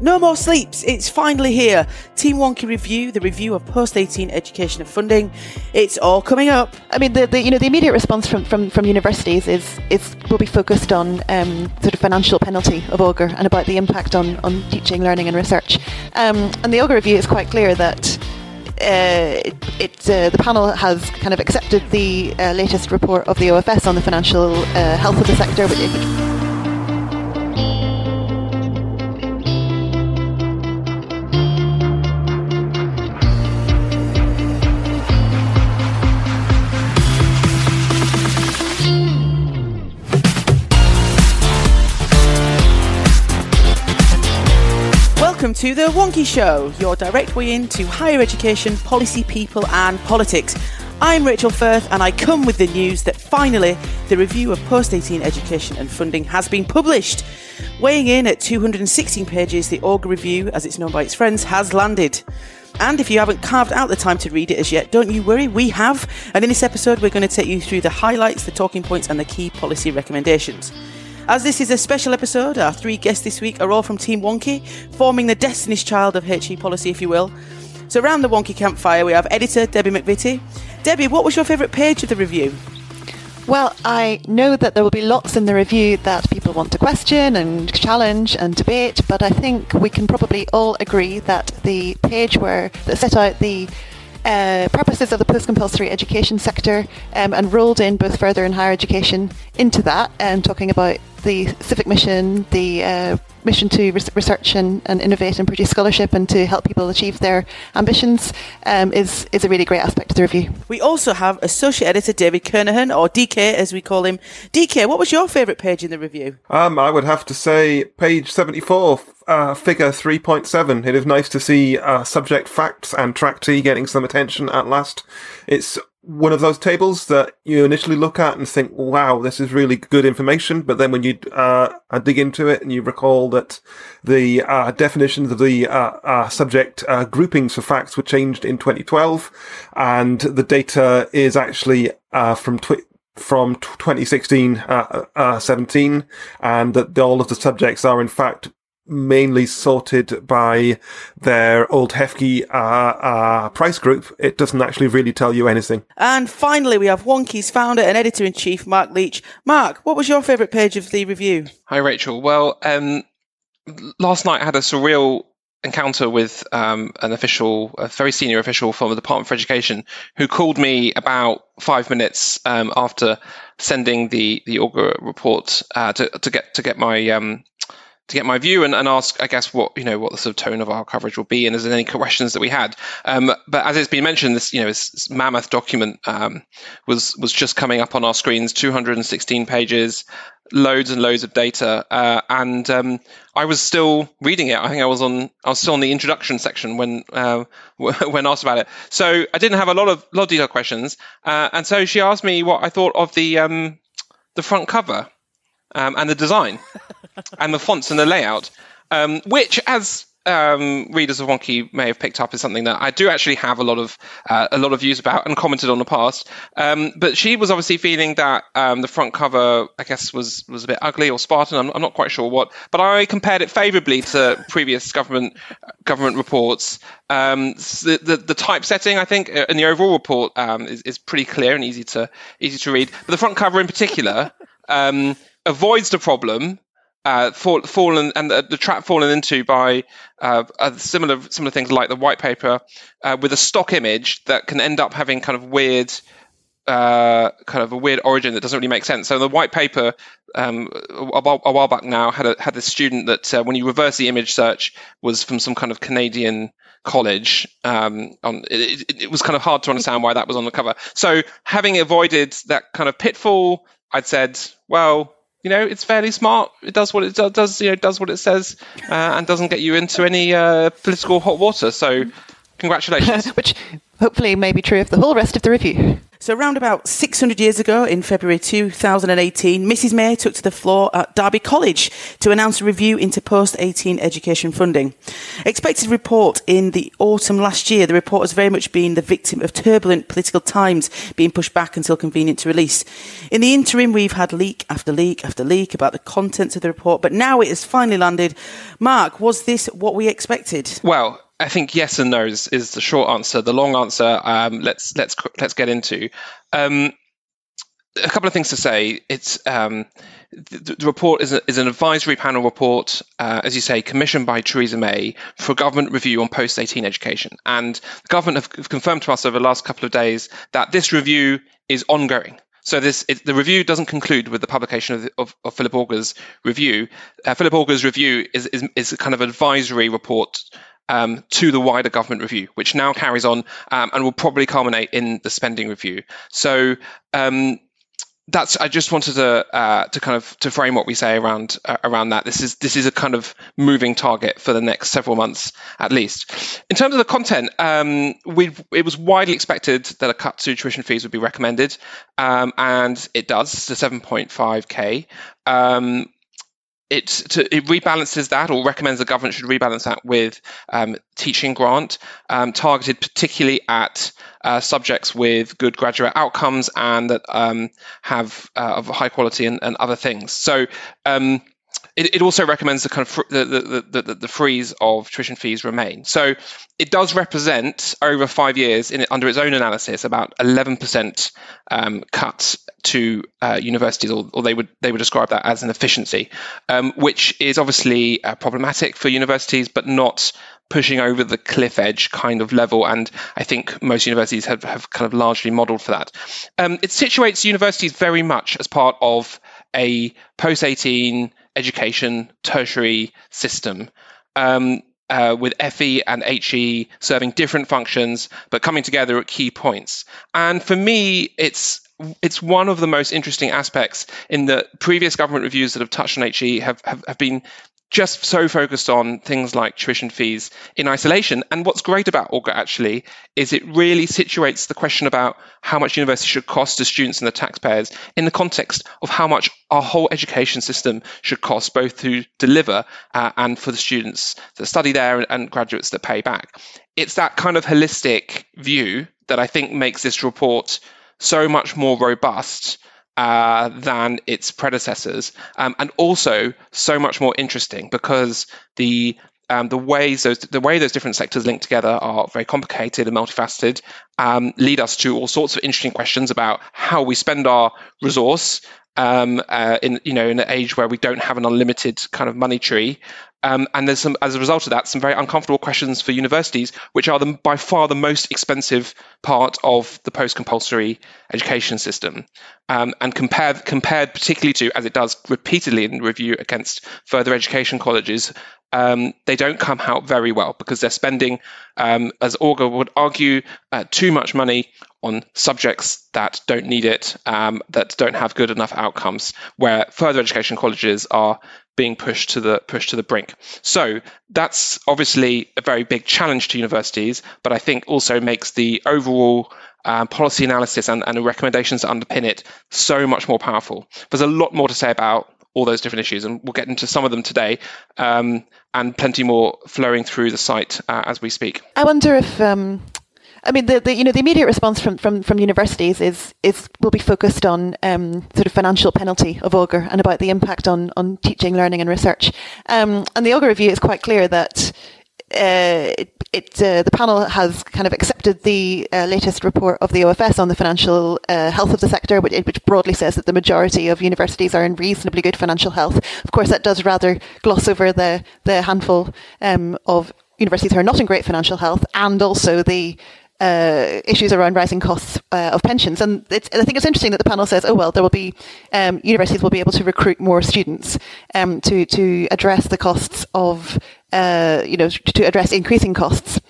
No more sleeps. It's finally here. Team Wonkhe review, the review of post 18 education and funding. It's all coming up. I mean, the, the you know the immediate response from, from, from universities is is will be focused on um, sort of financial penalty of Augar and about the impact on, on teaching, learning, and research. Um, and the Augar review is quite clear that. Uh, it, it uh, the panel has kind of accepted the uh, latest report of the OFS on the financial uh, health of the sector, which, to the Wonkhe Show, your direct way into higher education, policy, people, and politics. I'm Rachel Firth, and I come with the news that finally the review of post 18 education and funding has been published. Weighing in at 216 pages, the Augar Review, as it's known by its friends, has landed. And if you haven't carved out the time to read it as yet, don't you worry, we have. And in this episode, we're going to take you through the highlights, the talking points, and the key policy recommendations. As this is a special episode, our three guests this week are all from Team Wonkhe, forming the Destiny's Child of HE policy, if you will. So, around the Wonkhe campfire, we have editor Debbie McVitty. Debbie, what was your favourite page of the review? Well, I know that there will be lots in the review that people want to question and challenge and debate, but I think we can probably all agree that the page where that set out the uh, purposes of the post-compulsory education sector um, and rolled in both further and higher education into that, and talking about the civic mission, the uh, mission to res- research and, and, innovate and produce scholarship and to help people achieve their ambitions um, is, is a really great aspect of the review. We also have Associate Editor David Kernohan, or DK as we call him. DK, what was your favourite page in the review? Um, I would have to say page 74, uh, figure 3.7. It is nice to see uh, subject facts and TRAC(T) getting some attention at last. It's one of those tables that you initially look at and think, wow, this is really good information. But then when you uh, dig into it and you recall that the uh, definitions of the uh, uh subject uh, groupings for facts were changed in 2012 and the data is actually uh, from from 2016 uh, 17 and that all of the subjects are in fact mainly sorted by their old HEFCE uh, uh, price group, it doesn't actually really tell you anything. And finally, we have Wonkhe's founder and editor in chief, Mark Leach. Mark, what was your favourite page of the review? Hi, Rachel. Well, um, last night I had a surreal encounter with um, an official, a very senior official from the Department for Education, who called me about five minutes um, after sending the the Augar report uh, to to get to get my um, to get my view and, and ask, I guess, what you know, what the sort of tone of our coverage will be, and is there any questions that we had. Um, but as it's been mentioned, this you know, this, mammoth document um, was was just coming up on our screens, 216 pages, loads and loads of data, uh, and um, I was still reading it. I think I was on, I was still on the introduction section when uh, when asked about it. So I didn't have a lot of lot of detailed questions, uh, and so she asked me what I thought of the um, the front cover um, and the design and the fonts and the layout, um, which, as um, readers of Wonkhe may have picked up, is something that I do actually have a lot of uh, a lot of views about and commented on in the past. Um, but she was obviously feeling that um, the front cover, I guess, was was a bit ugly or Spartan. I'm, I'm not quite sure what, but I compared it favourably to previous government government reports. Um, the, the, the typesetting, I think, uh, in the overall report um, is, is pretty clear and easy to easy to read. But the front cover in particular. Um, avoids the problem uh, fall, fallen and the, the, trap fallen into by uh, similar similar things like the white paper uh, with a stock image that can end up having kind of weird uh, kind of a weird origin that doesn't really make sense. So the white paper um, a, while, a, while, back now had a, had a student that uh, when you reverse the image search was from some kind of Canadian college. Um, on it, it, it was kind of hard to understand why that was on the cover. So having avoided that kind of pitfall, I'd said, well, you know, it's fairly smart. It does what it does, you know, does what it says, uh, and doesn't get you into any uh, political hot water. So, congratulations. Which hopefully may be true of the whole rest of the review. So, around about 600 years ago, in February 2018, Mrs. May took to the floor at Derby College to announce a review into post 18 education funding. Expected report in the autumn last year, the report has very much been the victim of turbulent political times, being pushed back until convenient to release. In the interim, we've had leak after leak after leak about the contents of the report, but now it has finally landed. Mark, was this what we expected? Well, I think yes and no is, is the short answer. The long answer, um, let's let's let's get into. Um, a couple of things to say. It's um, the, the, report is, a, is, an advisory panel report, uh, as you say, commissioned by Theresa May for government review on post 18 education. And the government have, confirmed to us over the last couple of days that this review is ongoing. So this it, the review doesn't conclude with the publication of, of, of Philip Augar's review. Uh, Philip Augar's review is, is, is a kind of advisory report um, to the wider government review, which now carries on um, and will probably culminate in the spending review. So um, that's I just wanted to uh, to kind of to frame what we say around uh, around that. This is this is a kind of moving target for the next several months at least. In terms of the content, um, we it was widely expected that a cut to tuition fees would be recommended, um, and it does to 7.5k. Um, to, it, rebalances that or recommends the government should rebalance that with um, teaching grant um, targeted particularly at uh, subjects with good graduate outcomes and that um, have uh, of high quality and, and other things. So um, it, it, also recommends the kind of fr- the, the, the, the, freeze of tuition fees remain. So it does represent over five years, in, under its own analysis, about 11% um, cut to uh, universities, or, or, they would they would describe that as an efficiency, um, which is obviously uh, problematic for universities, but not pushing over the cliff edge kind of level. And I think most universities have, have kind of largely modelled for that. Um, it situates universities very much as part of a post 18 education tertiary system. Um, uh, with FE and HE serving different functions, but coming together at key points. And for me, it's it's one of the most interesting aspects in the previous government reviews that have touched on HE have, have, have been just so focused on things like tuition fees in isolation. And what's great about Augar actually is it really situates the question about how much university should cost to students and the taxpayers in the context of how much our whole education system should cost, both to deliver uh, and for the students that study there and graduates that pay back. It's that kind of holistic view that I think makes this report so much more robust uh, than its predecessors, um, and also so much more interesting because the um, the ways those the way those different sectors link together are very complicated and multifaceted, um, lead us to all sorts of interesting questions about how we spend our resource um, uh, in you know in an age where we don't have an unlimited kind of money tree, um, and there's some, as a result of that, some very uncomfortable questions for universities, which are the, by far the most expensive part of the post-compulsory education system. Um, and compared, compared particularly to, as it does repeatedly in review against further education colleges, um, they don't come out very well because they're spending, um, as Augar would argue, uh, too much money on subjects that don't need it, um, that don't have good enough outcomes, where further education colleges are being pushed to the pushed to the brink. So that's obviously a very big challenge to universities, but I think also makes the overall um, policy analysis and, and the recommendations that underpin it so much more powerful. There's a lot more to say about all those different issues, and we'll get into some of them today, um, and plenty more flowing through the site uh, as we speak. I wonder if um, I mean, the, the, you know the immediate response from, from, from universities is is will be focused on um, sort of financial penalty of Augar and about the impact on, on teaching, learning, and research. Um, and the Augar review is quite clear that uh, it, it uh, the panel has kind of accepted the uh, latest report of the OFS on the financial uh, health of the sector, which, which, broadly says that the majority of universities are in reasonably good financial health. Of course, that does rather gloss over the the handful um, of universities who are not in great financial health, and also the uh, issues around rising costs uh, of pensions. And I think it's interesting that the panel says, oh, well, there will be, um, universities will be able to recruit more students um, to, to address the costs of, uh, you know, to address increasing costs.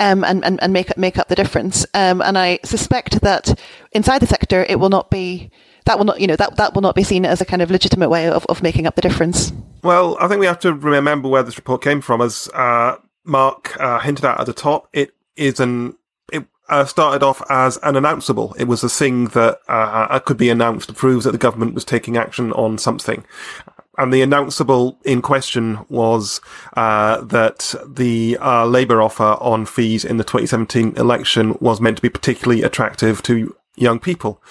um, and, and, and make, make up the difference. Um, and I suspect that inside the sector, it will not be that will not, you know, that, that will not be seen as a kind of legitimate way of, of making up the difference. Well, I think we have to remember where this report came from. As uh, Mark uh, hinted at at the top, it is an it uh, started off as an announceable. It was a thing that uh, could be announced to prove that the government was taking action on something. And the announceable in question was uh, that the uh, Labour offer on fees in the 2017 election was meant to be particularly attractive to young people.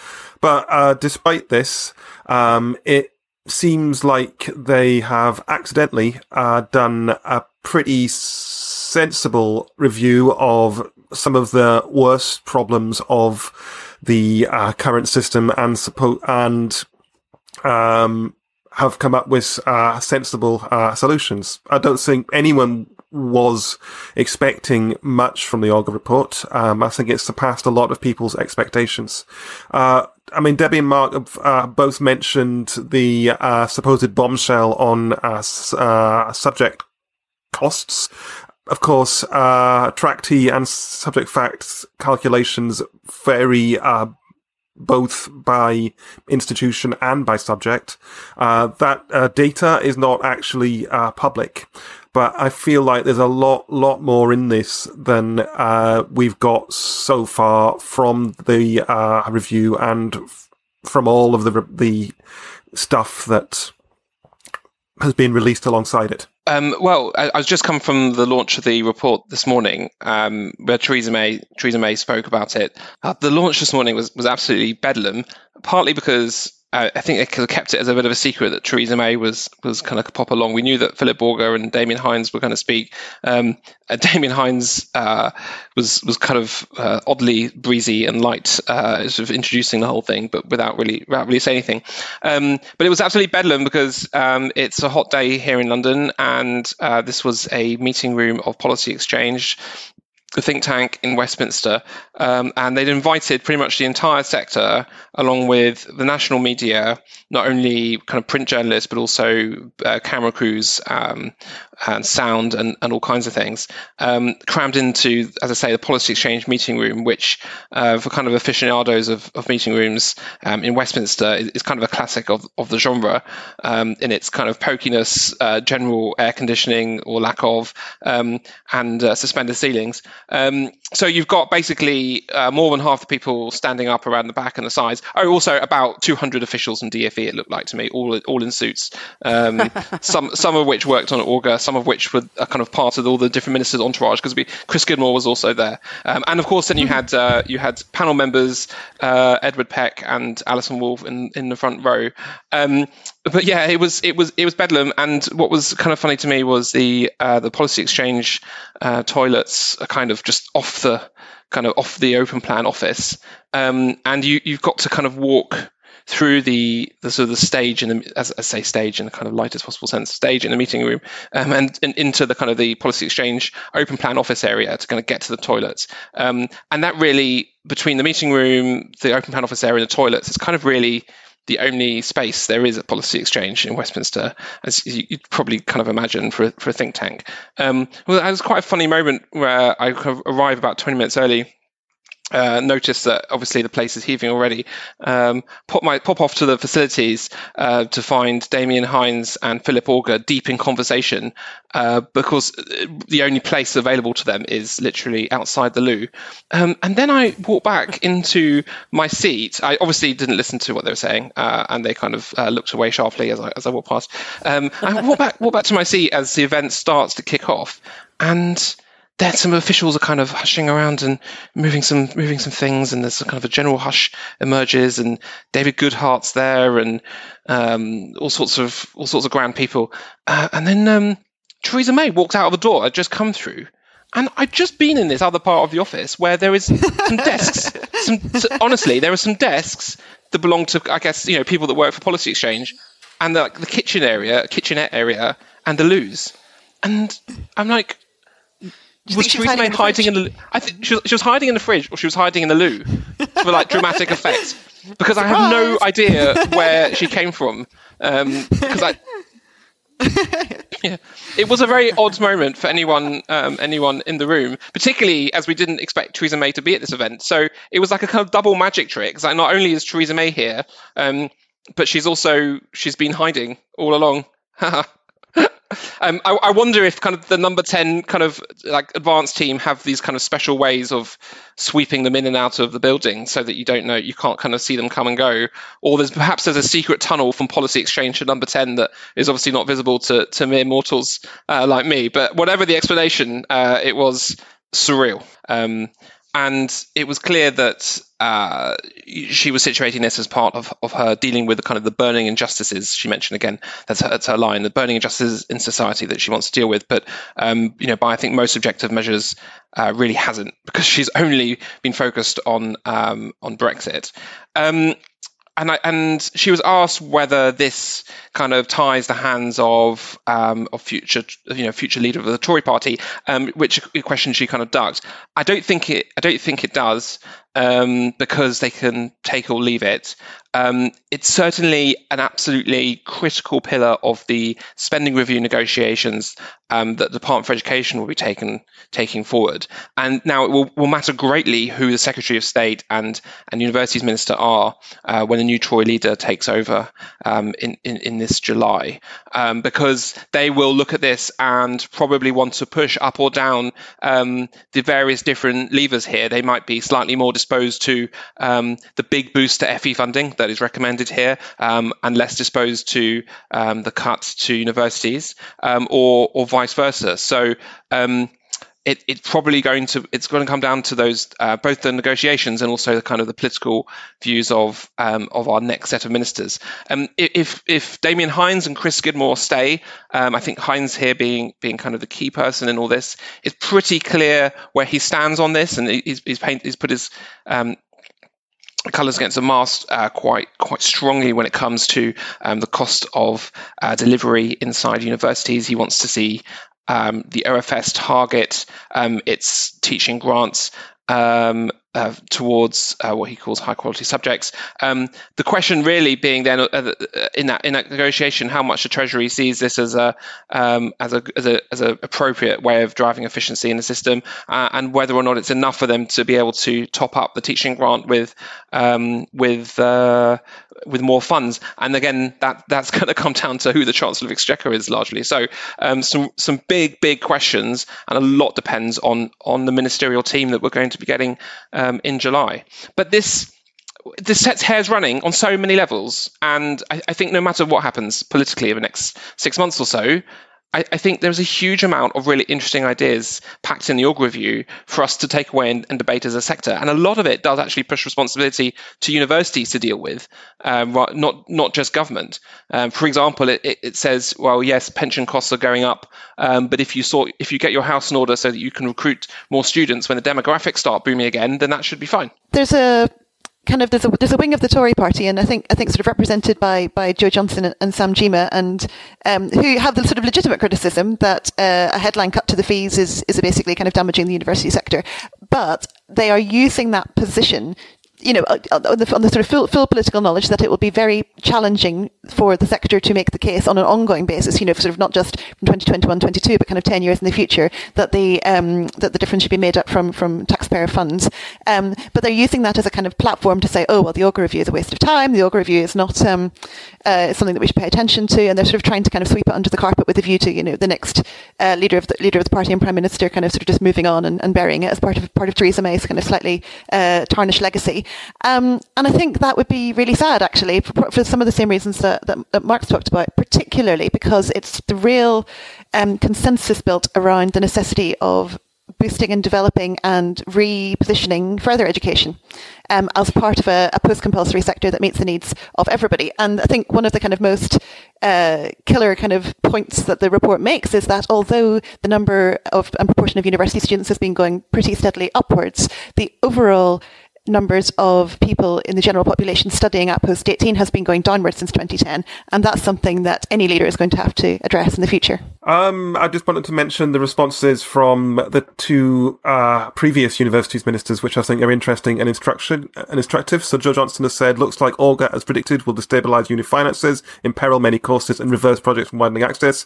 But uh, despite this, um, it seems like they have accidentally uh, done a pretty sensible review of some of the worst problems of the uh, current system and suppo- and um, have come up with uh, sensible uh, solutions. I don't think anyone was expecting much from the Augar report. Um, I think it surpassed a lot of people's expectations. Uh, I mean, Debbie and Mark have uh, both mentioned the uh, supposed bombshell on uh, subject costs. Of course, uh, TRAC(T) and subject facts calculations vary uh, both by institution and by subject. Uh, that uh, data is not actually uh, public, but I feel like there's a lot, lot more in this than uh, we've got so far from the uh, review and f- from all of the the stuff that has been released alongside it. Um, well, I, was just come from the launch of the report this morning, um, where Theresa May Theresa May spoke about it. Uh, the launch this morning was was absolutely bedlam, partly because uh, I think they could have kept it as a bit of a secret that Theresa May was was kind of pop along. We knew that Philip Augar and Damian Hinds were going to speak. Um, uh, Damian Hinds uh, was was kind of uh, oddly breezy and light, uh, sort of introducing the whole thing, but without really without really saying anything. Um, but it was absolutely bedlam because um, it's a hot day here in London, and uh, this was a meeting room of Policy Exchange the think tank in Westminster, um, and they'd invited pretty much the entire sector, along with the national media, not only kind of print journalists but also uh, camera crews um, and sound and, and all kinds of things, um, crammed into, as I say, the Policy Exchange meeting room, which uh, for kind of aficionados of, of meeting rooms um, in Westminster is, is, kind of a classic of, of the genre um, in its kind of pokiness, uh, general air conditioning or lack of, um, and uh, suspended ceilings. Um, so you've got basically uh, more than half the people standing up around the back and the sides. Oh, also about 200 officials from DFE. It looked like to me, all all in suits. Um, some some of which worked on Augar, some of which were a kind of part of all the different ministers' entourage. Because Chris Skidmore was also there, um, and of course then you had uh, you had panel members uh, Edward Peck and Alison Wolf in in the front row. But yeah, it was it was it was bedlam. And what was kind of funny to me was the uh, the policy exchange uh, toilets are kind of just off the kind of off the open plan office, um, and you you've got to kind of walk through the, the sort of the stage in the as I say stage in the kind of lightest possible sense stage in the meeting room um, and, and, into the kind of the policy exchange open plan office area to kind of get to the toilets um, and that really between the meeting room the open plan office area and the toilets it's kind of really the only space there is at Policy Exchange in Westminster, as you'd probably kind of imagine for a, for a think tank. Um, well, it was quite a funny moment where I arrived about 20 minutes early uh, notice that obviously the place is heaving already. Um, pop my pop off to the facilities uh, to find Damian Hinds and Philip Augar deep in conversation uh, because the only place available to them is literally outside the loo. Um, and then I walk back into my seat. I obviously didn't listen to what they were saying, uh, and they kind of uh, looked away sharply as I as I walked past. Um, I walked back walked back to my seat as the event starts to kick off, and then some officials are kind of hushing around and moving some moving some things, and there's kind of a general hush emerges, and David Goodhart's there, and um, all sorts of all sorts of grand people, uh, and then um, Theresa May walks out of the door. I'd just come through, and I'd just been in this other part of the office where there is some desks. Some, honestly, there are some desks that belong to, I guess, you know, people that work for Policy Exchange, and the, the kitchen area, kitchenette area, and the loos. And I'm like, was Theresa May hiding in the? I think she was, she was hiding in the fridge, or she was hiding in the loo for like dramatic effect. Because I have no idea where she came from. Um, because I, yeah, it was a very odd moment for anyone um, anyone in the room, particularly as we didn't expect Theresa May to be at this event. So it was like a kind of double magic trick. Like not only is Theresa May here, um, but she's also she's been hiding all along. Um, I, I, wonder if kind of the number 10 kind of like advanced team have these kind of special ways of sweeping them in and out of the building so that you don't know, you can't kind of see them come and go. Or there's perhaps there's a secret tunnel from policy exchange to number 10 that is obviously not visible to, to mere mortals uh, like me. But whatever the explanation, uh, it was surreal. Um, and it was clear that uh, she was situating this as part of, of her dealing with the kind of the burning injustices she mentioned again. That's her, that's her line, the burning injustices in society that she wants to deal with. But um, you know, by I think most objective measures, uh, really hasn't because she's only been focused on um, on Brexit. Um, and I, and she was asked whether this kind of ties the hands of um, of future you know future leader of the Tory party, um, which question she kind of ducked. I don't think it I don't think it does um, because they can take or leave it. Um, it's certainly an absolutely critical pillar of the spending review negotiations um, that the Department for Education will be taken, taking forward. And now it will, will matter greatly who the Secretary of State and, and Universities Minister are uh, when the new Tory leader takes over um, in, in, in, this July, um, because they will look at this and probably want to push up or down um, the various different levers here. They might be slightly more disposed to um, the big boost to FE funding that is recommended here, um, and less disposed to um, the cuts to universities, um, or or vice versa. So. Um, it, it's probably going to it's going to come down to those uh, both the negotiations and also the kind of the political views of um, of our next set of ministers. Um, if if Damian Hinds and Chris Skidmore stay, um, I think Hinds here being being kind of the key person in all this, it's pretty clear where he stands on this, and he's he's, paint, he's put his um, colours against the mast uh, quite quite strongly when it comes to um, the cost of uh, delivery inside universities. He wants to see um, the OFS target um, its teaching grants um, uh, towards uh, what he calls high quality subjects. Um, the question really being then uh, in that in that negotiation, how much the Treasury sees this as a um, as a as a as an appropriate way of driving efficiency in the system, uh, and whether or not it's enough for them to be able to top up the teaching grant with um, with uh, with more funds. And again, that that's going to come down to who the Chancellor of Exchequer is largely. So um, some some big big questions, and a lot depends on on the ministerial team that we're going to be getting um, in July. But this this sets hairs running on so many levels, and I, I, think no matter what happens politically in the next six months or so, I, I, think there's a huge amount of really interesting ideas packed in the Augar review for us to take away and, and, debate as a sector. And a lot of it does actually push responsibility to universities to deal with, um, not not just government. Um, for example, it, it, says, well, yes, pension costs are going up, um, but if you saw if you get your house in order so that you can recruit more students when the demographics start booming again, then that should be fine. There's a kind of there's a there's a wing of the Tory party, and I think I think sort of represented by by Jo Johnson and, Sam Gyimah, and um, who have the sort of legitimate criticism that uh, a headline cut to the fees is is basically kind of damaging the university sector, but they are using that position you know, on the, on the, sort of full, full, political knowledge that it will be very challenging for the sector to make the case on an ongoing basis, you know, sort of not just from 2021, 22, but kind of 10 years in the future, that the, um, that the difference should be made up from, from taxpayer funds. Um, but they're using that as a kind of platform to say, oh, well, the Augar Review is a waste of time. The Augar Review is not um, uh, something that we should pay attention to. And they're sort of trying to kind of sweep it under the carpet with a view to, you know, the next uh, leader of the leader of the party and prime minister kind of sort of just moving on and, and burying it as part of part of Theresa May's kind of slightly uh, tarnished legacy. Um, and I think that would be really sad, actually, for, for some of the same reasons that, that, that, Mark's talked about, particularly because it's the real um, consensus built around the necessity of boosting and developing and repositioning further education um, as part of a, a, post-compulsory sector that meets the needs of everybody. And I think one of the kind of most uh, killer kind of points that the report makes is that although the number of and proportion of university students has been going pretty steadily upwards, the overall numbers of people in the general population studying at post 18 has been going downwards since 2010, and that's something that any leader is going to have to address in the future. Um, I just wanted to mention the responses from the two uh, previous universities ministers, which I think are interesting and, instruction, and instructive. So Jo Johnson has said, looks like Augar, as predicted, will destabilise uni finances, imperil many courses, and reverse projects from widening access.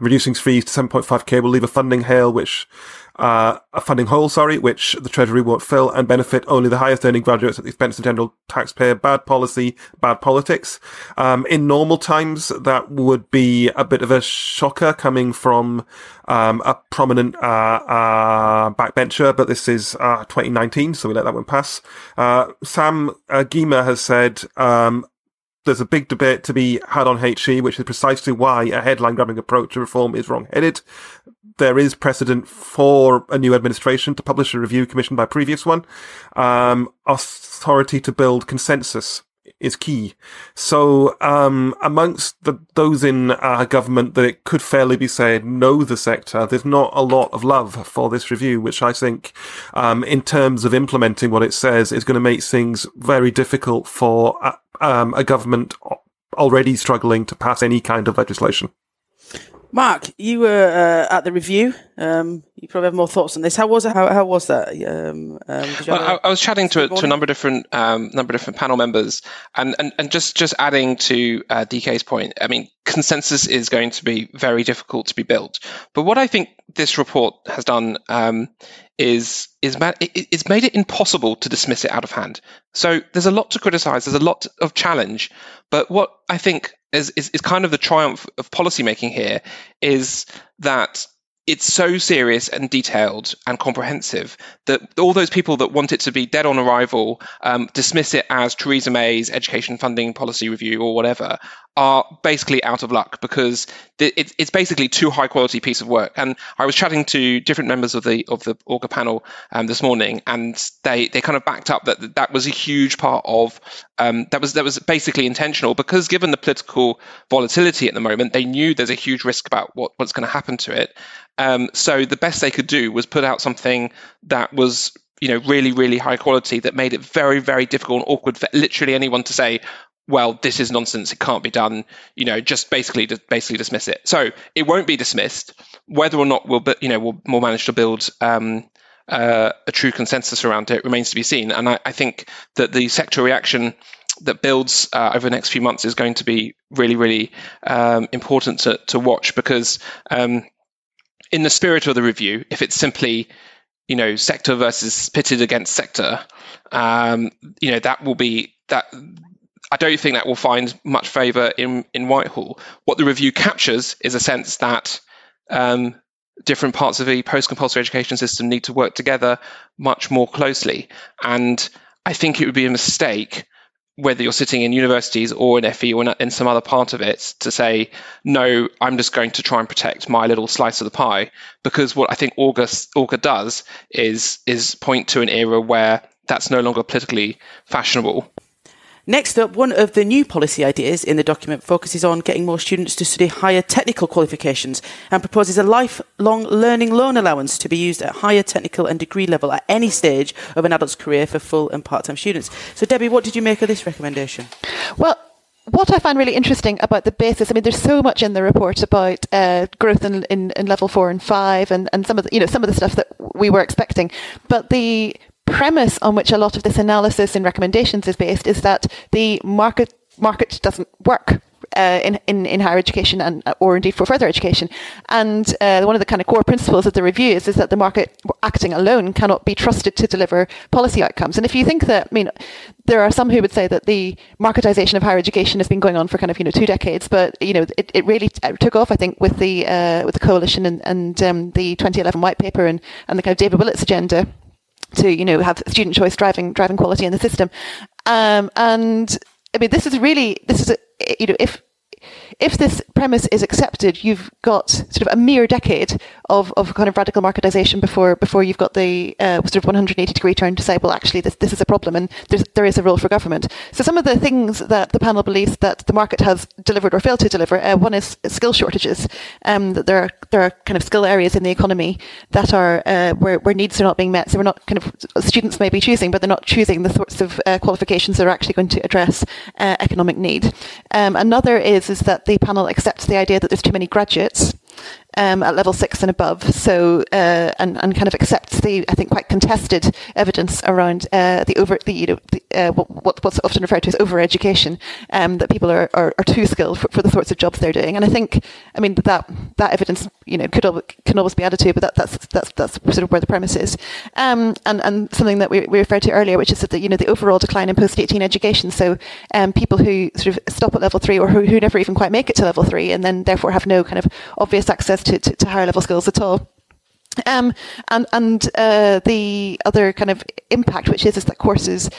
Reducing fees to 7.5k will leave a funding hail, which uh, a funding hole, sorry, which the Treasury won't fill and benefit only the highest earning graduates at the expense of general taxpayer. Bad policy, bad politics. Um, in normal times, that would be a bit of a shocker coming from um, a prominent uh, uh, backbencher, but this is uh, 2019, so we let that one pass. Uh, Sam uh, Gyimah has said, um, there's a big debate to be had on HE, which is precisely why a headline grabbing approach to reform is wrong headed there is precedent for a new administration to publish a review commissioned by a previous one. Um, authority to build consensus is key. So, um, amongst the, those in uh, government that it could fairly be said know the sector, there's not a lot of love for this review, which I think, um, in terms of implementing what it says, is going to make things very difficult for uh, um, a government already struggling to pass any kind of legislation. Mark, you were uh, at the review. Um, you probably have more thoughts on this. How was it? How, how was that? Um, um, well, I, I, was chatting to, to a number of different um, number of different panel members, and, and, and just just adding to uh, DK's point. I mean, consensus is going to be very difficult to be built. But what I think this report has done um, is is ma- it's made it impossible to dismiss it out of hand. So there's a lot to criticize. There's a lot of challenge. But what I think is, is, is kind of the triumph of policymaking here is that it's so serious and detailed and comprehensive that all those people that want it to be dead on arrival um, dismiss it as Theresa May's education funding policy review or whatever are basically out of luck because it's basically too high quality piece of work. And I was chatting to different members of the of the Augar panel um, this morning, and they they kind of backed up that that was a huge part of um, that was that was basically intentional because given the political volatility at the moment, they knew there's a huge risk about what, what's going to happen to it. Um, so the best they could do was put out something that was you know really really high quality that made it very very difficult and awkward for literally anyone to say well, this is nonsense. It can't be done. You know, just basically, basically dismiss it. So it won't be dismissed. Whether or not we'll, you know, we'll, we'll manage to build um, uh, a true consensus around it remains to be seen. And I, I think that the sector reaction that builds uh, over the next few months is going to be really, really um, important to, to watch because, um, in the spirit of the review, if it's simply you know sector versus pitted against sector, um, you know that will be that I don't think that will find much favour in, in Whitehall. What the review captures is a sense that um, different parts of the post compulsory education system need to work together much more closely. And I think it would be a mistake, whether you're sitting in universities or in FE or in some other part of it, to say, no, I'm just going to try and protect my little slice of the pie. Because what I think Augar does is is point to an era where that's no longer politically fashionable. Next up, one of the new policy ideas in the document focuses on getting more students to study higher technical qualifications and proposes a lifelong learning loan allowance to be used at higher technical and degree level at any stage of an adult's career for full and part time students. So, Debbie, what did you make of this recommendation? Well, what I find really interesting about the basis, I mean, there's so much in the report about uh, growth in, in, in, level four and five, and, and some of the, you know some of the stuff that we were expecting. But the premise on which a lot of this analysis and recommendations is based is that the market market doesn't work uh, in, in, in higher education and or indeed for further education. And uh, one of the kind of core principles of the review is, is that the market acting alone cannot be trusted to deliver policy outcomes. And if you think that, I mean, there are some who would say that the marketization of higher education has been going on for kind of you know two decades, but you know it, it really took off, I think, with the uh, with the coalition and, and um, the 2011 white paper and, and the kind of David Willetts agenda to you know have student choice driving driving quality in the system. Um, and I mean, this is really this is a, you know if if this premise is accepted, you've got sort of a mere decade of, of kind of radical marketization before before you've got the uh, sort of 180 degree turn to say, well, actually, this, this is a problem and there's, there is a role for government. So some of the things that the panel believes that the market has delivered or failed to deliver, uh, one is skill shortages. Um, that there are there are kind of skill areas in the economy that are uh, where, where needs are not being met. So we're not kind of students may be choosing, but they're not choosing the sorts of uh, qualifications that are actually going to address uh, economic need. Um, another is is that the panel accepts the idea that there's too many graduates um, at level six and above. So uh, and and kind of accepts the I think quite contested evidence around uh, the over the you know the, uh, what, what's often referred to as over education um, that people are, are, are too skilled for, for, the sorts of jobs they're doing. And I think I mean that that evidence you know could can always be added to, but that, that's that's that's sort of where the premise is. Um, and and something that we, we referred to earlier, which is that the, you know the overall decline in post eighteen education. So um, people who sort of stop at level three or who, who never even quite make it to level three, and then therefore have no kind of obvious access to, to, to higher level skills at all. Um, and and uh, the other kind of impact, which is, is that courses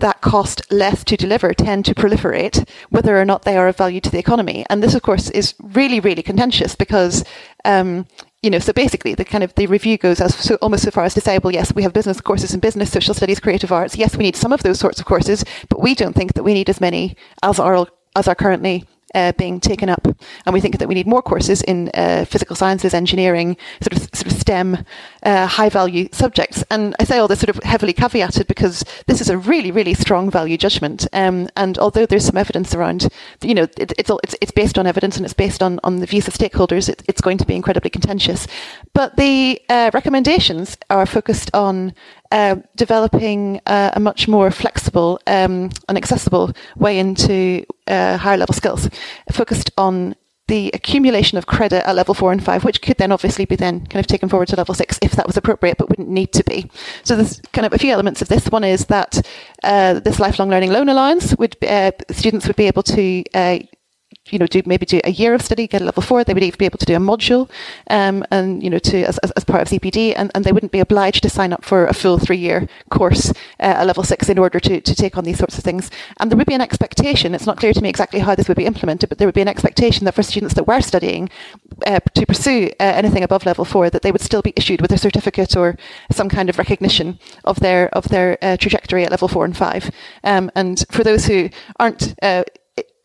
that cost less to deliver tend to proliferate, whether or not they are of value to the economy. And this, of course, is really, really contentious because, um, you know, so basically the kind of the review goes as so, almost so far as to say, well, yes, we have business courses in business, social studies, creative arts. Yes, we need some of those sorts of courses, but we don't think that we need as many as are as are currently uh, being taken up, and we think that we need more courses in uh, physical sciences, engineering, sort of sort of STEM, uh, high value subjects. And I say all this sort of heavily caveated because this is a really really strong value judgment. Um, and although there's some evidence around, you know, it, it's all, it's it's based on evidence and it's based on on the views of stakeholders. It, it's going to be incredibly contentious. But the uh, recommendations are focused on uh, developing uh, a much more flexible um, and accessible way into uh, higher level skills, focused on the accumulation of credit at level four and five, which could then obviously be then kind of taken forward to level six if that was appropriate, but wouldn't need to be. So there's kind of a few elements of this. One is that uh, this lifelong learning loan allowance would uh, students would be able to uh, you know, do maybe do a year of study, get a level four. They would even be able to do a module, um, and you know, to as, as, part of CPD, and, and they wouldn't be obliged to sign up for a full three-year course, uh, a level six, in order to, to take on these sorts of things. And there would be an expectation. It's not clear to me exactly how this would be implemented, but there would be an expectation that for students that were studying uh, to pursue uh, anything above level four, that they would still be issued with a certificate or some kind of recognition of their of their uh, trajectory at level four and five. Um, and for those who aren't uh,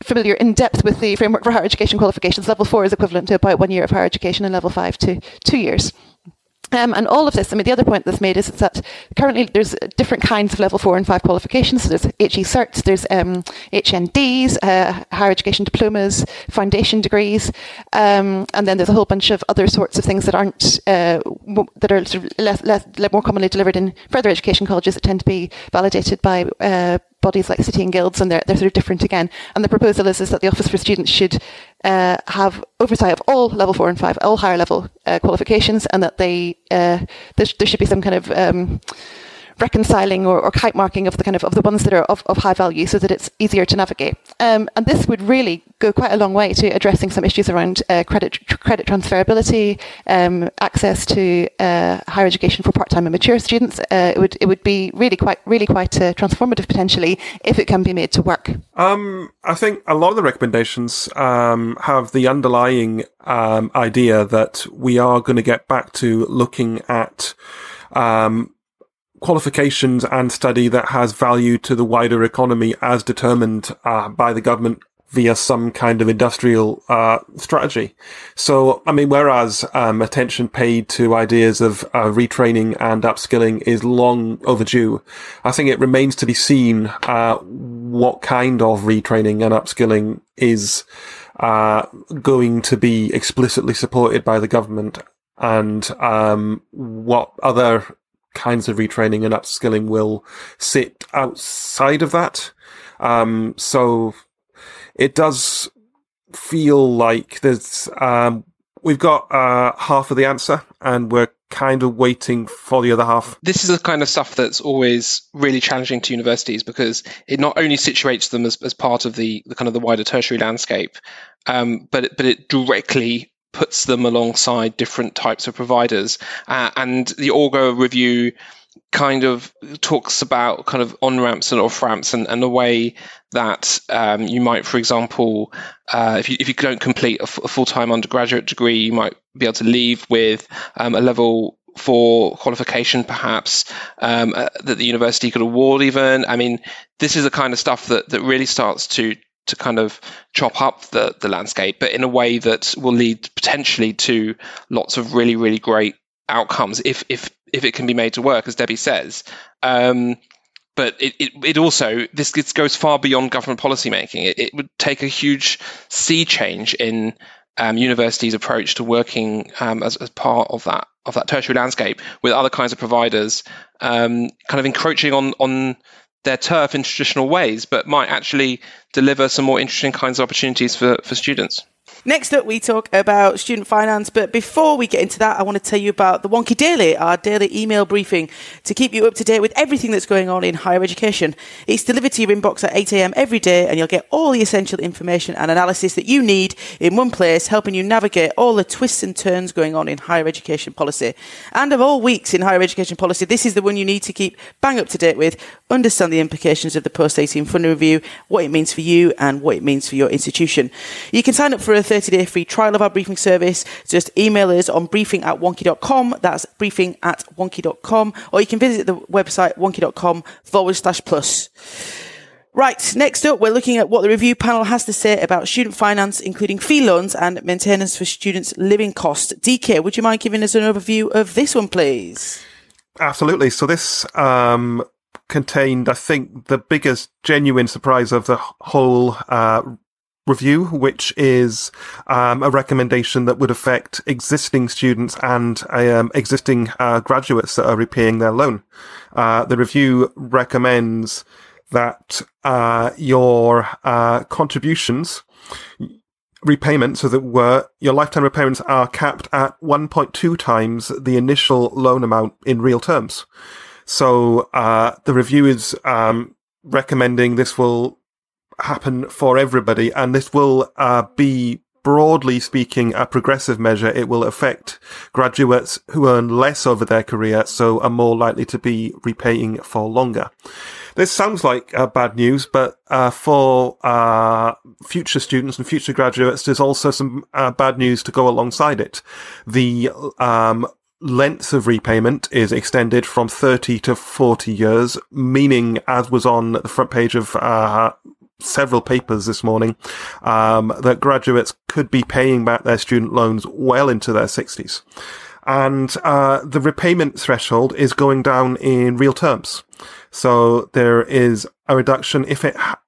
familiar in depth with the framework for higher education qualifications, level four is equivalent to about one year of higher education, and level five to two years. Um, and all of this, I mean, the other point that's made is that currently there's different kinds of level four and five qualifications. So there's HE certs, there's um, HNDs, uh, higher education diplomas, foundation degrees, um, and then there's a whole bunch of other sorts of things that aren't uh, that are sort of less, less, more commonly delivered in further education colleges that tend to be validated by uh, bodies like City and Guilds, and they're, they're sort of different again. And the proposal is, is that the Office for Students should uh, have oversight of all level four and five, all higher level uh, qualifications, and that they uh, there, there, should be some kind of um, reconciling or, or kite marking of the kind of of the ones that are of, of high value so that it's easier to navigate. Um, and this would really go quite a long way to addressing some issues around uh, credit credit transferability, um, access to uh, higher education for part time and mature students. Uh, it would it would be really quite really quite uh, transformative potentially if it can be made to work. Um, I think a lot of the recommendations um, have the underlying um, idea that we are going to get back to looking at um, qualifications and study that has value to the wider economy as determined uh, by the government via some kind of industrial uh, strategy. So, I mean, whereas um, attention paid to ideas of uh, retraining and upskilling is long overdue, I think it remains to be seen uh, what kind of retraining and upskilling is uh, going to be explicitly supported by the government and um, what other kinds of retraining and upskilling will sit outside of that. Um, so it does feel like there's, um, we've got, uh, half of the answer and we're kind of waiting for the other half. This is the kind of stuff that's always really challenging to universities because it not only situates them as, as part of the, the kind of the wider tertiary landscape, um, but but it directly puts them alongside different types of providers. Uh, and the Augar review kind of talks about kind of on ramps and off ramps and, and the way that um, you might, for example, uh, if you if you don't complete a, f- a full time undergraduate degree, you might be able to leave with um, a level for qualification, perhaps um, uh, that the university could award. Even, I mean, this is the kind of stuff that that really starts to to kind of chop up the the landscape, but in a way that will lead potentially to lots of really really great outcomes if if if it can be made to work, as Debbie says. Um, but it, it, it, also this, goes far beyond government policy making. It, it would take a huge sea change in um, universities' approach to working um, as, as part of that of that tertiary landscape with other kinds of providers, um, kind of encroaching on on their turf in traditional ways, but might actually deliver some more interesting kinds of opportunities for, for students. Next up, we talk about student finance. But before we get into that, I want to tell you about the Wonkhe Daily, our daily email briefing to keep you up to date with everything that's going on in higher education. It's delivered to your inbox at 8 a.m. every day, and you'll get all the essential information and analysis that you need in one place, helping you navigate all the twists and turns going on in higher education policy. And of all weeks in higher education policy, this is the one you need to keep bang up to date with, understand the implications of the post 18 funding review, what it means for you, and what it means for your institution. You can sign up for a 30 day free trial of our briefing service. Just email us on briefing at wonkhe.com. That's briefing at wonkhe.com. Or you can visit the website wonkhe.com forward slash plus. Right, next up, we're looking at what the review panel has to say about student finance, including fee loans and maintenance for students' living costs. DK, would you mind giving us an overview of this one, please? Absolutely. So this um, contained, I think, the biggest genuine surprise of the whole uh, review, which is um, a recommendation that would affect existing students and um, existing uh, graduates that are repaying their loan. Uh, the review recommends that uh, your uh, contributions repayments, as it were, your lifetime repayments are capped at 1.2 times the initial loan amount in real terms. So uh, the review is um, recommending this will happen for everybody, and this will uh, be broadly speaking, a progressive measure. It will affect graduates who earn less over their career, so are more likely to be repaying for longer. This sounds like uh, bad news, but uh, for uh, future students and future graduates, there's also some uh, bad news to go alongside it. The um, length of repayment is extended from 30 to 40 years, meaning, as was on the front page of uh, several papers this morning um, that graduates could be paying back their student loans well into their 60s. And uh, the repayment threshold is going down in real terms. So there is a reduction. If it ha-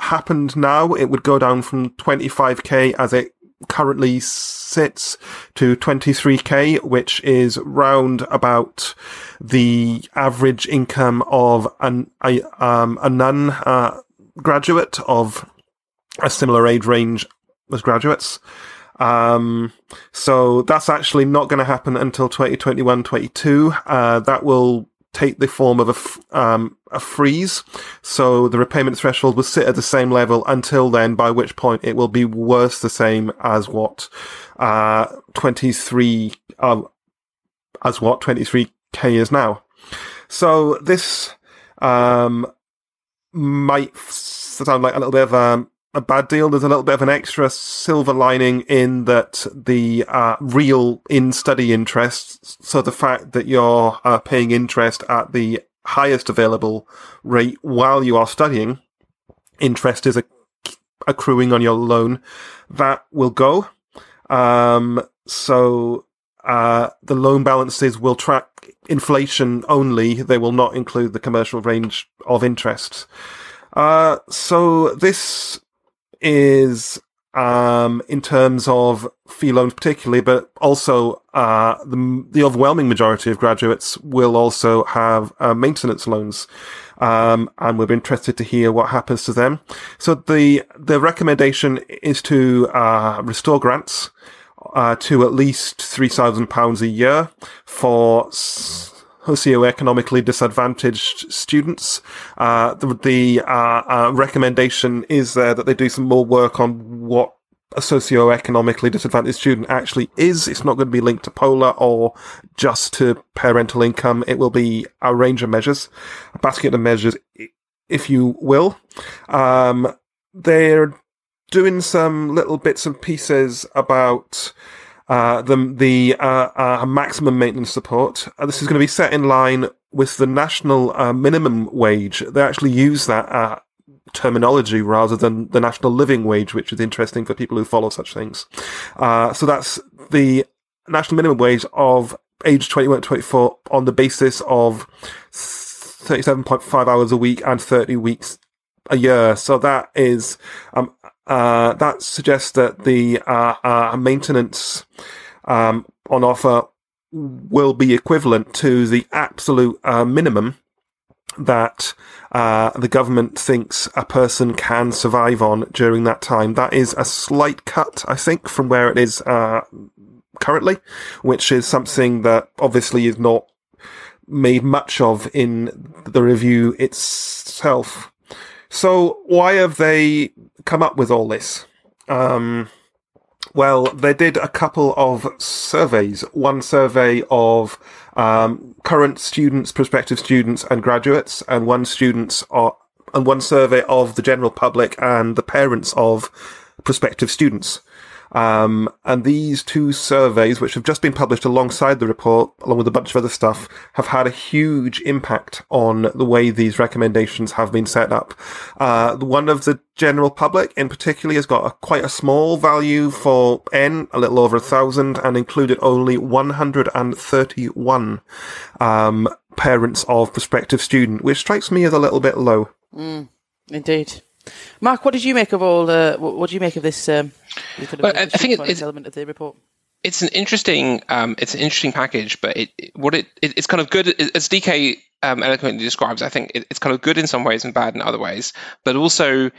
happened now, it would go down from 25k as it currently sits to 23k, which is round about the average income of an, a, um, a nun uh, graduate of a similar age range as graduates. Um, so that's actually not going to happen until 2021, 22. Uh, that will take the form of a, f- um, a freeze. So the repayment threshold will sit at the same level until then, by which point it will be worse the same as what, uh, 23, uh, as what 23k is now. So this, um, might sound like a little bit of a, a bad deal. There's a little bit of an extra silver lining in that the uh, real in study interest. So the fact that you're uh, paying interest at the highest available rate while you are studying, interest is accruing on your loan. That will go. Um, so uh, the loan balances will track inflation only. They will not include the commercial range of interests. Uh, so this is um, in terms of fee loans particularly, but also uh, the, the overwhelming majority of graduates will also have uh, maintenance loans. Um, and we're interested to hear what happens to them. So the the recommendation is to uh, restore grants uh, to at least three thousand pounds a year for socioeconomically disadvantaged students. Uh, the, the uh, uh, recommendation is there that they do some more work on what a socio-economically disadvantaged student actually is. It's not going to be linked to POLAR or just to parental income. It will be a range of measures, a basket of measures, if you will. Um, they're doing some little bits and pieces about uh, the the uh, uh, maximum maintenance support. Uh, this is going to be set in line with the national uh, minimum wage. They actually use that uh, terminology rather than the national living wage, which is interesting for people who follow such things. so that's the national minimum wage of age 21 to 24 on the basis of 37.5 hours a week and 30 weeks a year. So that is um, uh, that suggests that the uh, uh, maintenance um, on offer will be equivalent to the absolute uh, minimum that uh, the government thinks a person can survive on during that time. That is a slight cut, I think, from where it is uh, currently, which is something that obviously is not made much of in the review itself. So why have they come up with all this? Um, well, they did a couple of surveys. One survey of um, current students, prospective students, and graduates, and one students are, and one survey of the general public and the parents of prospective students. Um, and these two surveys, which have just been published alongside the report, along with a bunch of other stuff, have had a huge impact on the way these recommendations have been set up. Uh, one of the general public in particular has got a, quite a small value for N, a little over a thousand, and included only 131 um, parents of prospective student, which strikes me as a little bit low. Mm, indeed. Mark, what did you make of all? Uh, what, do you make of this? Um, well, I think it's element of the report. It's an interesting, um, it's an interesting package, but it, what it, it it's kind of good as DK um, eloquently describes. I think it, it's kind of good in some ways and bad in other ways, but also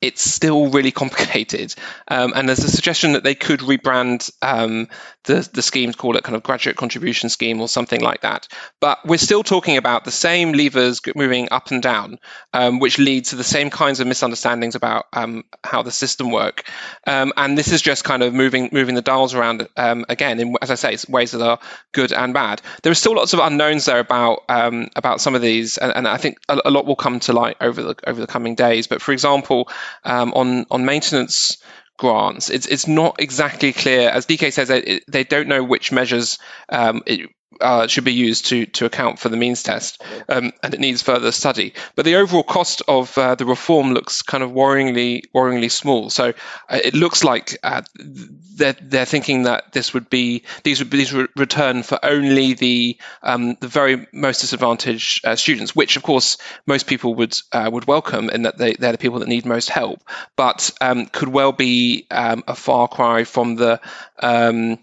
it's still really complicated. Um, and there's a suggestion that they could rebrand um, the, the scheme, call it kind of graduate contribution scheme or something like that. But we're still talking about the same levers moving up and down, um, which leads to the same kinds of misunderstandings about um, how the system work. Um, and this is just kind of moving moving the dials around um, again, in, as I say, ways that are good and bad. There are still lots of unknowns there about about some of these, and, and I think a, a lot will come to light over the over the coming days. But for example, um, on on maintenance grants, it's it's not exactly clear. As DK says, they, they don't know which measures um, it, uh, should be used to to account for the means test, um, and it needs further study. But the overall cost of uh, the reform looks kind of worryingly worryingly small. So uh, it looks like uh, they're they're thinking that this would be these would be these return for only the um, the very most disadvantaged uh, students, which of course most people would uh, would welcome, in that they they're the people that need most help, but um, could well be um, a far cry from the um,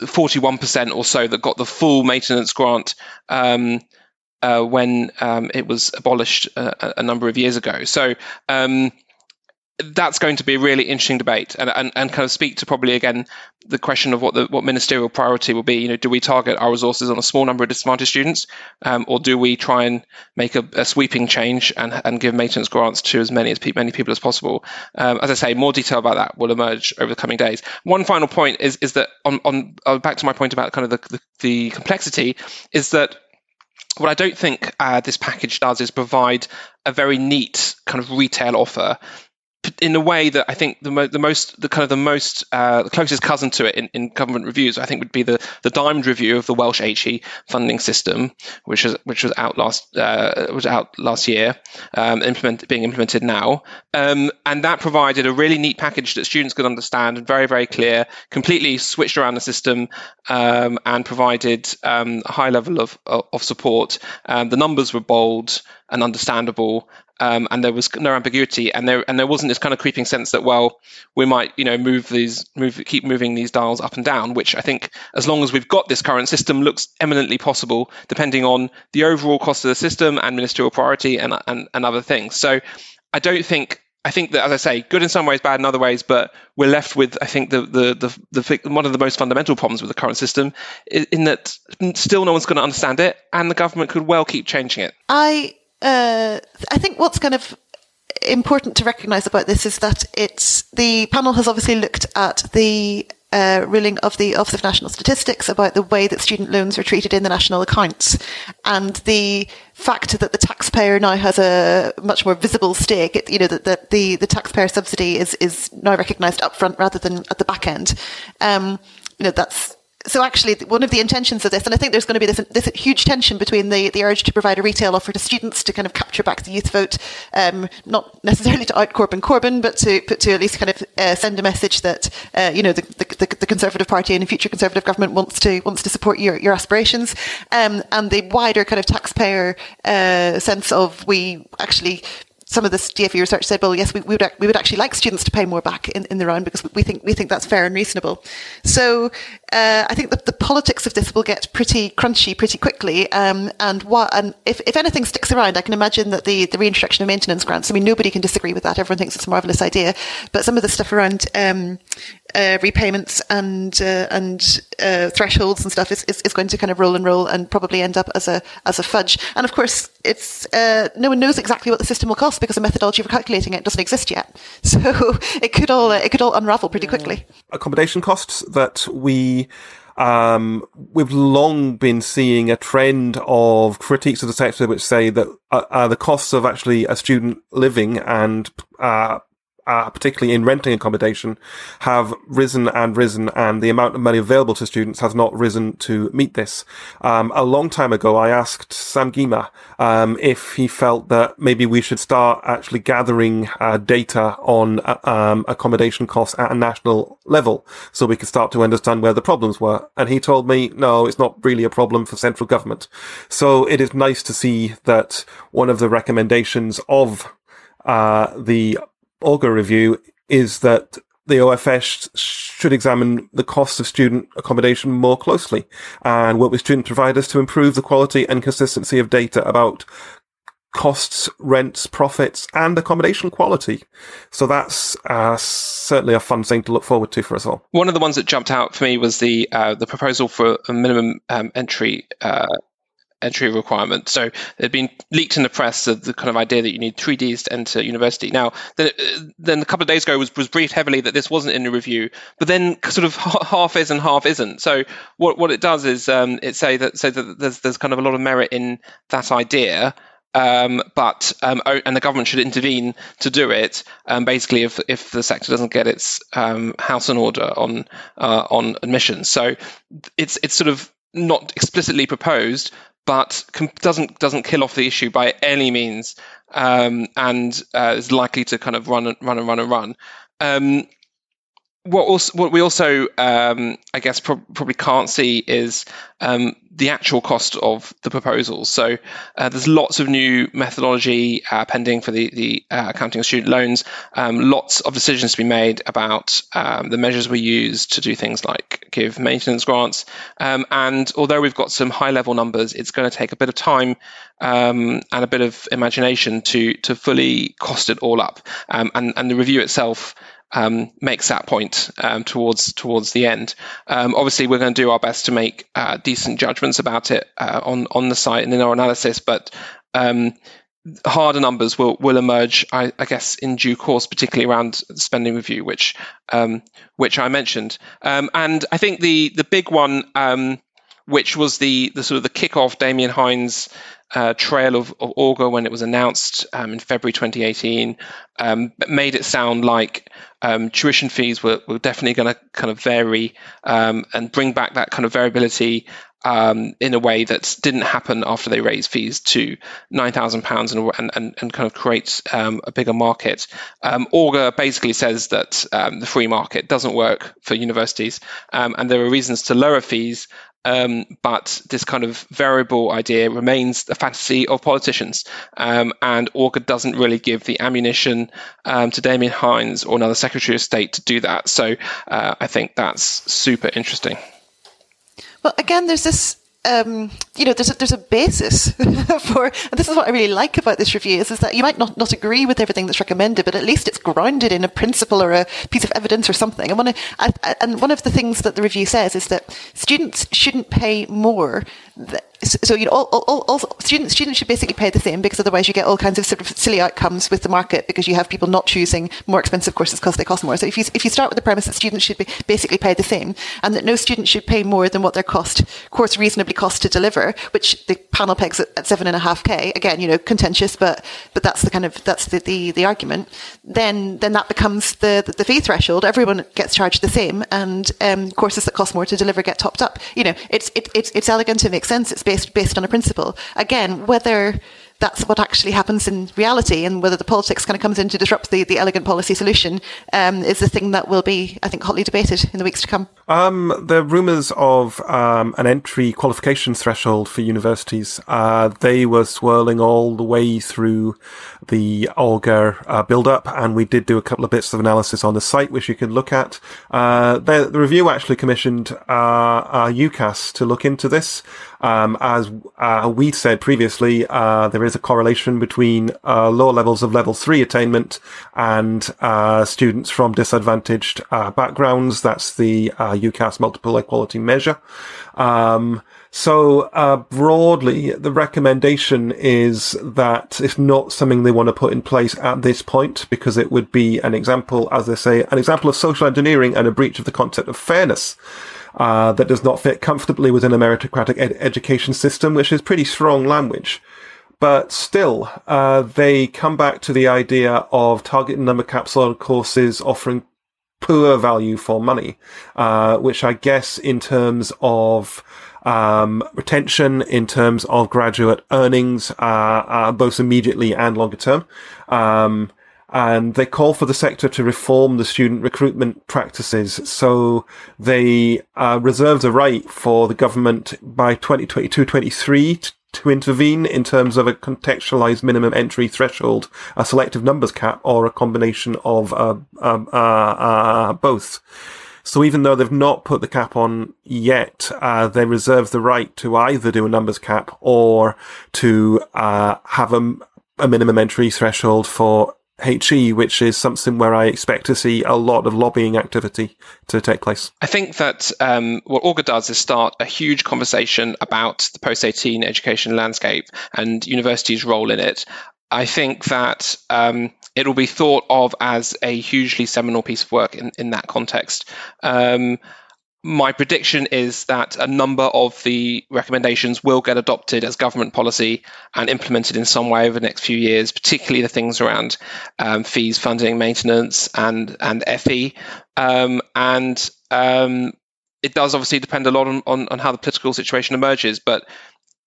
41% or so that got the full maintenance grant um, uh, when um, it was abolished a, a, number of years ago. So um, that's going to be a really interesting debate and, and, and kind of speak to probably again the question of what the what ministerial priority will be. You know, do we target our resources on a small number of disadvantaged students, um, or do we try and make a, a, sweeping change and, and give maintenance grants to as many as pe- many people as possible? Um, as I say, more detail about that will emerge over the coming days. One final point is is that on on uh, back to my point about kind of the, the, the complexity is that what I don't think uh, this package does is provide a very neat kind of retail offer in a way that I think the, mo- the most, the kind of the most, uh, the closest cousin to it in, in government reviews, I think would be the the Diamond review of the Welsh HE funding system, which was which was out last uh, was out last year, um, implement, being implemented now, um, and that provided a really neat package that students could understand and very very clear, completely switched around the system, um, and provided um, a high level of of support. Um, the numbers were bold and understandable, um, and there was no ambiguity, and there and there wasn't this kind of creeping sense that well, we might you know move these move keep moving these dials up and down, which I think as long as we've got this current system looks eminently possible, depending on the overall cost of the system and ministerial priority and and, and other things. So I don't think I think that, as I say, good in some ways, bad in other ways, but we're left with, I think, the the the, the one of the most fundamental problems with the current system in, that still no one's going to understand it, and the government could well keep changing it. I uh, I think what's kind of important to recognise about this is that it's the panel has obviously looked at the uh, ruling of the Office of National Statistics about the way that student loans are treated in the national accounts and the fact that the taxpayer now has a much more visible stake. You know, that the, the, the, taxpayer subsidy is, is now recognised upfront rather than at the back end. Um, you know, that's so actually one of the intentions of this, and I think there's going to be this, this huge tension between the, the urge to provide a retail offer to students to kind of capture back the youth vote, um, not necessarily to out Corbyn Corbyn, but to but to at least kind of uh, send a message that uh, you know the, the, the, Conservative Party and the future Conservative government wants to wants to support your your aspirations, um, and the wider kind of taxpayer uh, sense of we actually some of this DFE research said, well, yes, we, we, would, we would actually like students to pay more back in, in the round because we think, we think that's fair and reasonable. So uh, I think that the politics of this will get pretty crunchy pretty quickly. Um, and what, and if, if anything sticks around, I can imagine that the, the reintroduction of maintenance grants, I mean, nobody can disagree with that. Everyone thinks it's a marvellous idea. But some of the stuff around um, uh, repayments and uh, and uh, thresholds and stuff is, is, is, going to kind of roll and roll and probably end up as a as a fudge. And of course, it's uh, no one knows exactly what the system will cost because the methodology for calculating it doesn't exist yet. So it could all it could all unravel pretty quickly. Accommodation costs that we. Um, we've long been seeing a trend of critiques of the sector which say that uh, uh, the costs of actually a student living and uh, uh, particularly in renting accommodation, have risen and risen, and the amount of money available to students has not risen to meet this. Um, a long time ago, I asked Sam Gyimah um, if he felt that maybe we should start actually gathering uh, data on uh, um, accommodation costs at a national level, so we could start to understand where the problems were. And he told me, no, it's not really a problem for central government. So it is nice to see that one of the recommendations of uh, the Augar review is that the OFS should examine the cost of student accommodation more closely and work with student providers to improve the quality and consistency of data about costs, rents, profits, and accommodation quality. So that's uh, certainly a fun thing to look forward to for us all. One of the ones that jumped out for me was the uh, the proposal for a minimum um, entry uh, entry requirement. So it had been leaked in the press the, the kind of idea that you need three Ds to enter university. Now, then, then a couple of days ago was, was briefed heavily that this wasn't in the review, but then sort of half is and half isn't. So what what it does is um, it say that say that there's there's kind of a lot of merit in that idea. Um, but um, and the government should intervene to do it. Um, basically, if if the sector doesn't get its um, house in order on uh, on admissions, so it's it's sort of not explicitly proposed, but doesn't doesn't kill off the issue by any means, um, and uh, is likely to kind of run and run and run and run. Um, what also what we also um, I guess pro- probably can't see is um, the actual cost of the proposals. So uh, there's lots of new methodology uh, pending for the the uh, accounting of student loans. Um, lots of decisions to be made about um, the measures we use to do things like give maintenance grants. Um, and although we've got some high level numbers, it's going to take a bit of time um, and a bit of imagination to to fully cost it all up. and and the review itself um, makes that point um, towards towards the end. Um, obviously, we're going to do our best to make uh, decent judgments about it uh, on on the site and in our analysis, but um, harder numbers will will emerge, I, I, guess, in due course, particularly around the spending review, which um, which I mentioned. Um, and I think the the big one, which was the the sort of the kickoff, Damian Hinds uh, trail of, of Augar when it was announced um, in February 2018 um, made it sound like um, tuition fees were, were definitely going to kind of vary um, and bring back that kind of variability um, in a way that didn't happen after they raised fees to £9,000 and, and, and kind of create um, a bigger market. Um, Augar basically says that um, the free market doesn't work for universities um, and there are reasons to lower fees um, but this kind of variable idea remains the fantasy of politicians. Um, and Augar doesn't really give the ammunition um, to Damian Hinds or another Secretary of State to do that. So uh, I think that's super interesting. Well, again, there's this um, you know, there's a, there's a basis for, and this is what I really like about this review is, is that you might not, not agree with everything that's recommended, but at least it's grounded in a principle or a piece of evidence or something. And one of, and one of the things that the review says is that students shouldn't pay more so you know, all, all, all, students students should basically pay the same because otherwise you get all kinds of sort of silly outcomes with the market because you have people not choosing more expensive courses because they cost more. So if you if you start with the premise that students should be basically pay the same and that no student should pay more than what their cost course reasonably costs to deliver, which the panel pegs at, at seven and a half k. Again, you know, contentious, but but that's the kind of that's the the, the argument. Then then that becomes the, the, the fee threshold. Everyone gets charged the same, and um, courses that cost more to deliver get topped up. You know, it's it, it's it's elegant. It makes sense. It's based based on a principle. Again, whether that's what actually happens in reality and whether the politics kind of comes in to disrupt the, the elegant policy solution um, is the thing that will be, I think, hotly debated in the weeks to come. Um, the rumours of um, an entry qualification threshold for universities, uh, they were swirling all the way through the Augar uh, build-up, and we did do a couple of bits of analysis on the site, which you can look at. Uh, the, the, review actually commissioned uh, UCAS to look into this. Um, as uh, we said previously, uh, there is a correlation between uh, lower levels of level three attainment and students from disadvantaged backgrounds. That's the UCAS multiple equality measure. Um, so uh, broadly, the recommendation is that it's not something they want to put in place at this point because it would be an example, as they say, an example of social engineering and a breach of the concept of fairness uh, that does not fit comfortably within a meritocratic ed- education system, which is pretty strong language. But still, uh, they come back to the idea of targeting number caps on courses offering poor value for money, uh, which I guess in terms of um, retention, in terms of graduate earnings, uh, uh, both immediately and longer term. Um, and they call for the sector to reform the student recruitment practices. So they uh, reserve the right for the government by 2022-23 to intervene in terms of a contextualized minimum entry threshold, a selective numbers cap, or a combination of uh, um, uh, uh, both. So even though they've not put the cap on yet, uh, they reserve the right to either do a numbers cap or to uh, have a, a minimum entry threshold for HE, which is something where I expect to see a lot of lobbying activity to take place. I think that um, what Augar does is start a huge conversation about the post 18 education landscape and universities' role in it. I think that um, it will be thought of as a hugely seminal piece of work in, in that context. Um, my prediction is that a number of the recommendations will get adopted as government policy and implemented in some way over the next few years, particularly the things around um, fees, funding, maintenance, and and FE. Um, and um, it does obviously depend a lot on, on, on how the political situation emerges. But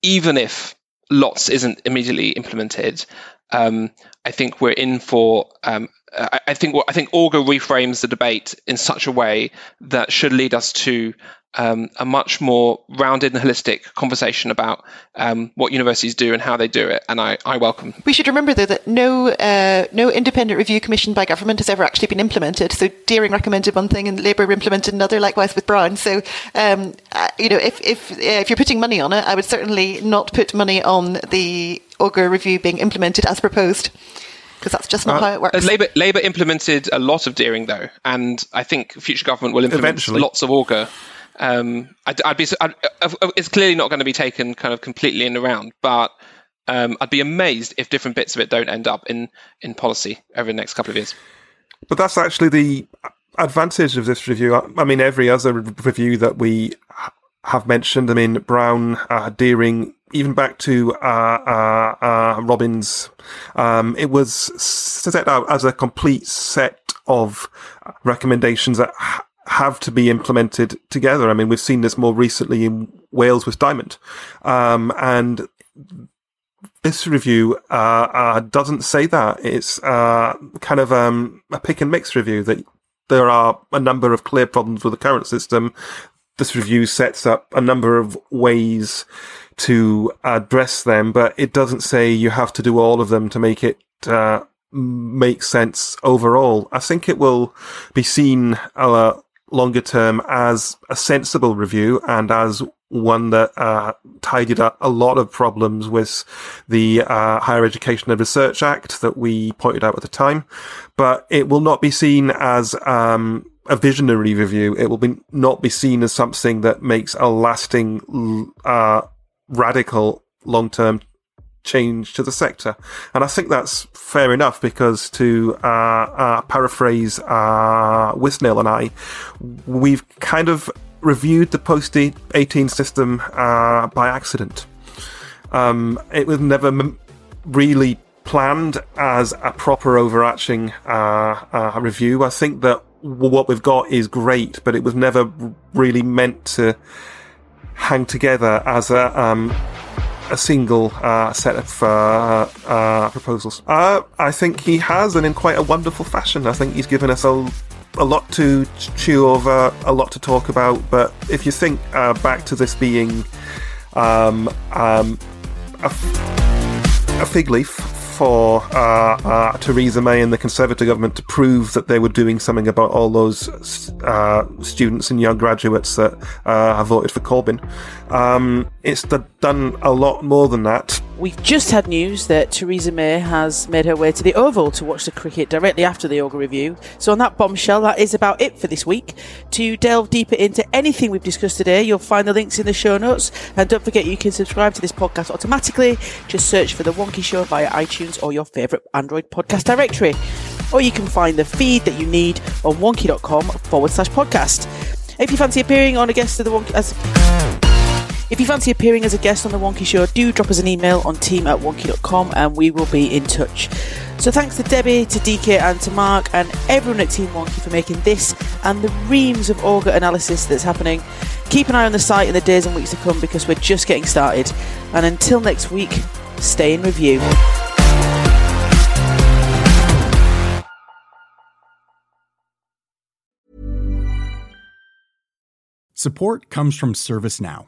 even if lots isn't immediately implemented, um, I think we're in for um, I, think what I think Augar reframes the debate in such a way that should lead us to um, a much more rounded and holistic conversation about um, what universities do and how they do it, and I, I welcome. We should remember though that no uh, no independent review commissioned by government has ever actually been implemented. So Dearing recommended one thing and Labour implemented another, likewise with Brown. So um, uh, you know if if uh, if you're putting money on it, I would certainly not put money on the Augar review being implemented as proposed because that's just not uh, how it works. Labour, Labour implemented a lot of Dearing though, and I think future government will implement Eventually. lots of Augar. Um, I'd, I'd be. I'd, it's clearly not going to be taken kind of completely in the round, but um, I'd be amazed if different bits of it don't end up in in policy over the next couple of years. But that's actually the advantage of this review. I mean, every other review that we have mentioned. I mean, Brown, uh, Dearing, even back to uh, uh, uh, Robbins, um, it was set out as a complete set of recommendations that ha- have to be implemented together. I mean, we've seen this more recently in Wales with Diamond, um, and this review uh, uh, doesn't say that. It's uh, kind of um, a pick and mix review that there are a number of clear problems with the current system. This review sets up a number of ways to address them, but it doesn't say you have to do all of them to make it uh, make sense overall. I think it will be seen uh, longer term as a sensible review and as one that uh, tidied up a lot of problems with the uh, Higher Education and Research Act that we pointed out at the time. But it will not be seen as um, a visionary review. It will be not be seen as something that makes a lasting uh, radical long term change to the sector. And I think that's fair enough because to uh, uh, paraphrase uh, Withnail and I, we've kind of reviewed the post 18 system uh, by accident. Um, it was never m- really planned as a proper overarching uh, uh, review. I think that what we've got is great, but it was never really meant to hang together as a um, a single uh, set of uh, uh, proposals. Uh, I think he has, and in quite a wonderful fashion. I think he's given us a, a lot to chew over, a lot to talk about. But if you think uh, back to this being um, um, a, a fig leaf for uh, uh, Theresa May and the Conservative government to prove that they were doing something about all those uh, students and young graduates that uh, have voted for Corbyn. Um, it's done a lot more than that. We've just had news that Theresa May has made her way to the Oval to watch the cricket directly after the Augar review. So, on that bombshell, that is about it for this week. To delve deeper into anything we've discussed today, you'll find the links in the show notes. And don't forget, you can subscribe to this podcast automatically. Just search for The Wonkhe Show via iTunes or your favourite Android podcast directory. Or you can find the feed that you need on wonkhe.com forward slash podcast. If you fancy appearing on a guest of the Wonkhe as if you fancy appearing as a guest on The Wonkhe Show, do drop us an email on team at wonkhe.com and we will be in touch. So thanks to Debbie, to DK and to Mark and everyone at Team Wonkhe for making this and the reams of Augar analysis that's happening. Keep an eye on the site in the days and weeks to come because we're just getting started. And until next week, stay in review. Support comes from ServiceNow